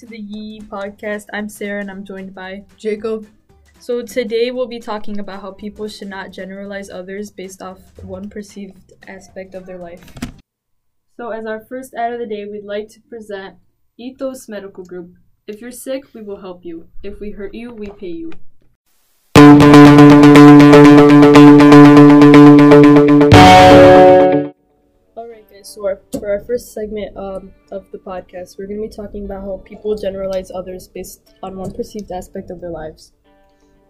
to the Yee podcast. I'm Sarah and I'm joined by Jacob. So today we'll be talking about how people should not generalize others based off one perceived aspect of their life. So as our first ad of the day, we'd like to present Ethos Medical Group. If you're sick, we will help you. If we hurt you, we pay you. So our, for our first segment um, of the podcast, we're going to be talking about how people generalize others based on one perceived aspect of their lives.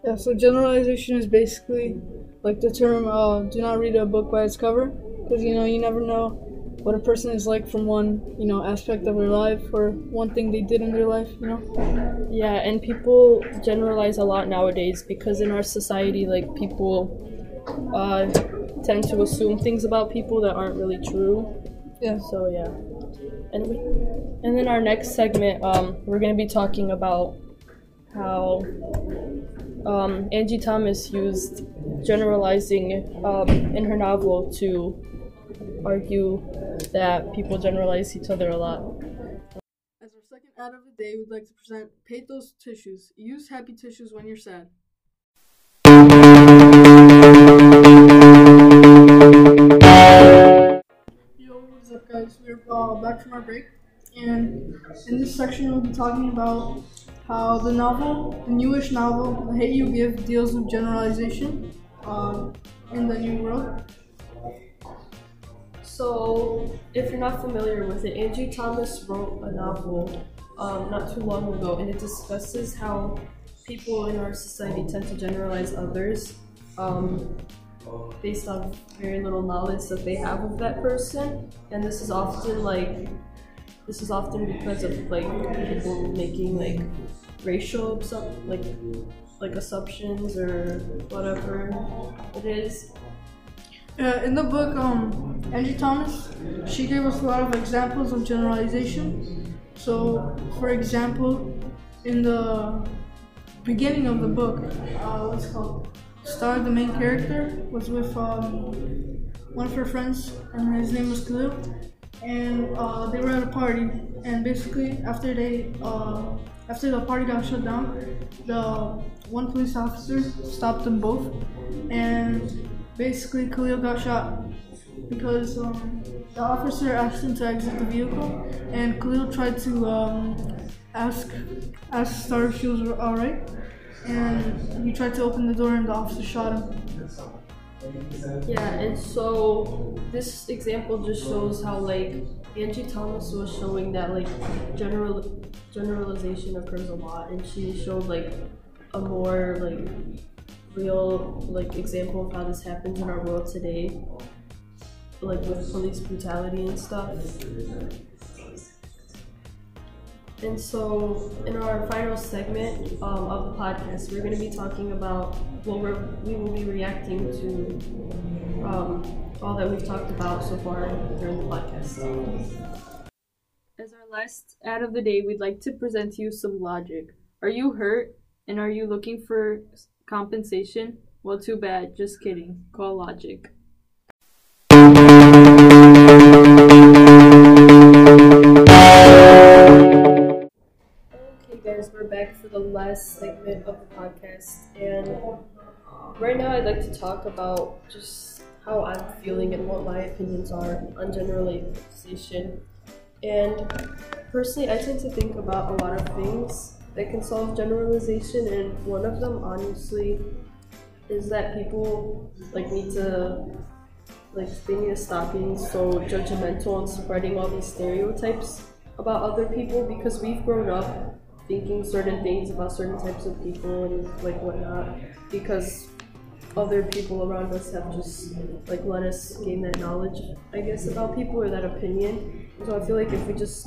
Yeah, so generalization is basically like the term uh, do not read a book by its cover because you know you never know what a person is like from one you know aspect of their life or one thing they did in their life you know Yeah, and people generalize a lot nowadays because in our society, like people uh, tend to assume things about people that aren't really true. Yeah. So yeah, and we, and then our next segment, um, we're gonna be talking about how um, Angie Thomas used generalizing um, in her novel to argue that people generalize each other a lot. as our second ad of the day we'd like to present pathos tissues. Use happy tissues when you're sad back from our break, and in this section, we'll be talking about how the novel, the newish novel, The Hate You Give, deals with generalization um, in the New World. So, if you're not familiar with it, Angie Thomas wrote a novel um, not too long ago, and it discusses how people in our society tend to generalize others um, based on very little knowledge that they have of that person, and this is often like this is often because of like people making like racial like like assumptions or whatever it is. Uh, in the book, um, Angie Thomas, she gave us a lot of examples of generalization. So, for example, in the beginning of the book, uh, what's called? Star, the main character, was with um, one of her friends, and his name was Khalil. And uh, they were at a party, and basically after they uh, after the party got shut down, the one police officer stopped them both, and basically Khalil got shot because um, the officer asked him to exit the vehicle, and Khalil tried to um, ask ask Star if she was all right, and he tried to open the door, and the officer shot him. Yeah, and so this example just shows how like Angie Thomas was showing that like general generalization occurs a lot, and she showed like a more like real like example of how this happens in our world today, like with police brutality and stuff. And so, in our final segment um, of the podcast, we're going to be talking about well, we're, we will be reacting to um, all that we've talked about so far during the podcast. As our last ad of the day, we'd like to present to you some logic. Are you hurt and are you looking for compensation? Well, too bad. Just kidding. Call logic. Last segment of the podcast, and right now I'd like to talk about just how I'm feeling and what my opinions are on generalization. And personally, I tend to think about a lot of things that can solve generalization, and one of them, honestly, is that people like need to like they need to stop being so judgmental and spreading all these stereotypes about other people because we've grown up thinking certain things about certain types of people and like whatnot because other people around us have just like let us gain that knowledge I guess about people or that opinion. So I feel like if we just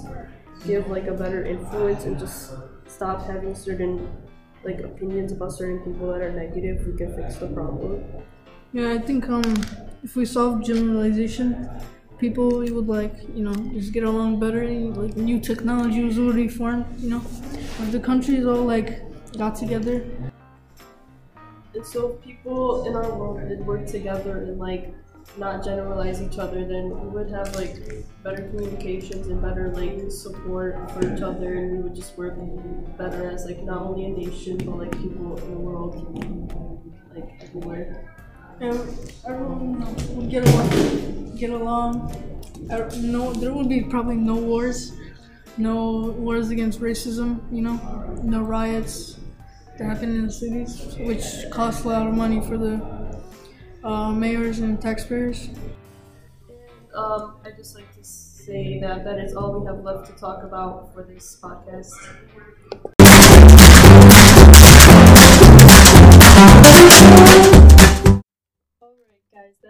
give like a better influence and just stop having certain like opinions about certain people that are negative, we can fix the problem. Yeah, I think um, if we solve generalization, people would like you know just get along better. Like new technology was already formed. You know, if the countries all like got together. And so if people in our world did work together and like not generalize each other, then we would have like better communications and better like support for each other, and we would just work better as like not only a nation but like people in the world, like everywhere. Yeah, everyone would get along. Get along. No, there would be probably no wars, no wars against racism. You know, no riots that happen in the cities, which cost a lot of money for the uh, mayors and taxpayers. Um, I'd just like to say that that is all we have left to talk about for this podcast. Alright, guys,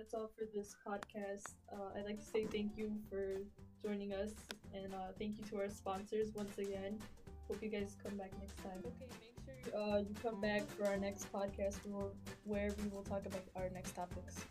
that's all for this podcast. Uh, I'd like to say thank you for joining us, and uh, thank you to our sponsors once again. Hope you guys come back next time. Okay, make sure uh, you come back for our next podcast where we will talk about our next topics.